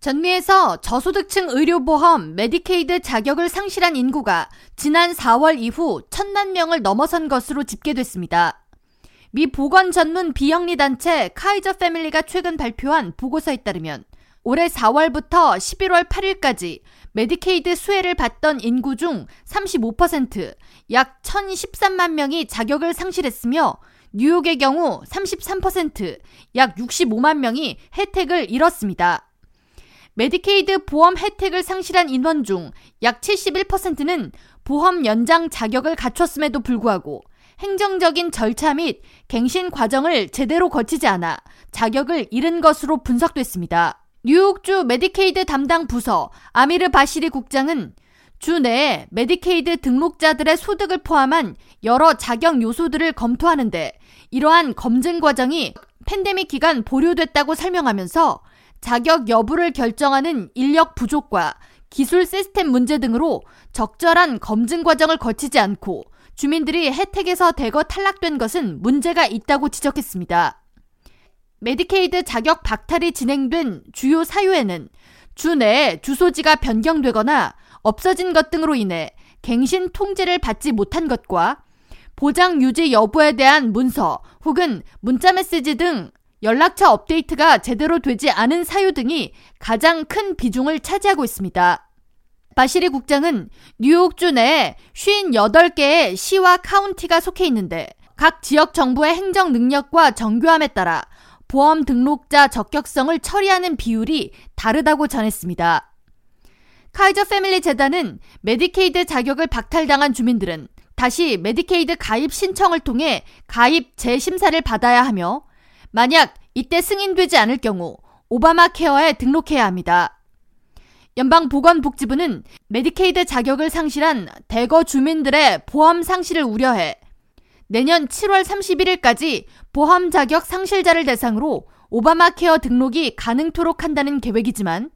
전미에서 저소득층 의료보험 메디케이드 자격을 상실한 인구가 지난 4월 이후 천만 명을 넘어선 것으로 집계됐습니다. 미 보건 전문 비영리 단체 카이저 패밀리가 최근 발표한 보고서에 따르면 올해 4월부터 11월 8일까지 메디케이드 수혜를 받던 인구 중 35%, 약 1,013만 명이 자격을 상실했으며 뉴욕의 경우 33%, 약 65만 명이 혜택을 잃었습니다. 메디케이드 보험 혜택을 상실한 인원 중 약 71%는 보험 연장 자격을 갖췄음에도 불구하고 행정적인 절차 및 갱신 과정을 제대로 거치지 않아 자격을 잃은 것으로 분석됐습니다. 뉴욕주 메디케이드 담당 부서 아미르 바시리 국장은 주 내에 메디케이드 등록자들의 소득을 포함한 여러 자격 요소들을 검토하는데 이러한 검증 과정이 팬데믹 기간 보류됐다고 설명하면서 자격 여부를 결정하는 인력 부족과 기술 시스템 문제 등으로 적절한 검증 과정을 거치지 않고 주민들이 혜택에서 대거 탈락된 것은 문제가 있다고 지적했습니다. 메디케이드 자격 박탈이 진행된 주요 사유에는 주 내에 주소지가 변경되거나 없어진 것 등으로 인해 갱신 통제를 받지 못한 것과 보장 유지 여부에 대한 문서 혹은 문자 메시지 등 연락처 업데이트가 제대로 되지 않은 사유 등이 가장 큰 비중을 차지하고 있습니다. 바시리 국장은 뉴욕주 내에 58개의 시와 카운티가 속해 있는데 각 지역 정부의 행정 능력과 정교함에 따라 보험 등록자 적격성을 처리하는 비율이 다르다고 전했습니다. 카이저 패밀리 재단은 메디케이드 자격을 박탈당한 주민들은 다시 메디케이드 가입 신청을 통해 가입 재심사를 받아야 하며 만약 이때 승인되지 않을 경우 오바마 케어에 등록해야 합니다. 연방보건복지부는 메디케이드 자격을 상실한 대거 주민들의 보험 상실을 우려해 내년 7월 31일까지 보험 자격 상실자를 대상으로 오바마 케어 등록이 가능토록 한다는 계획이지만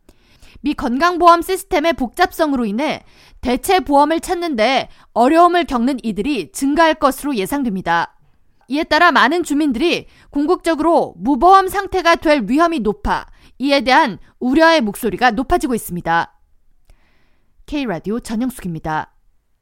미 건강보험 시스템의 복잡성으로 인해 대체 보험을 찾는데 어려움을 겪는 이들이 증가할 것으로 예상됩니다. 이에 따라 많은 주민들이 궁극적으로 무보험 상태가 될 위험이 높아 이에 대한 우려의 목소리가 높아지고 있습니다. K라디오 전영숙입니다.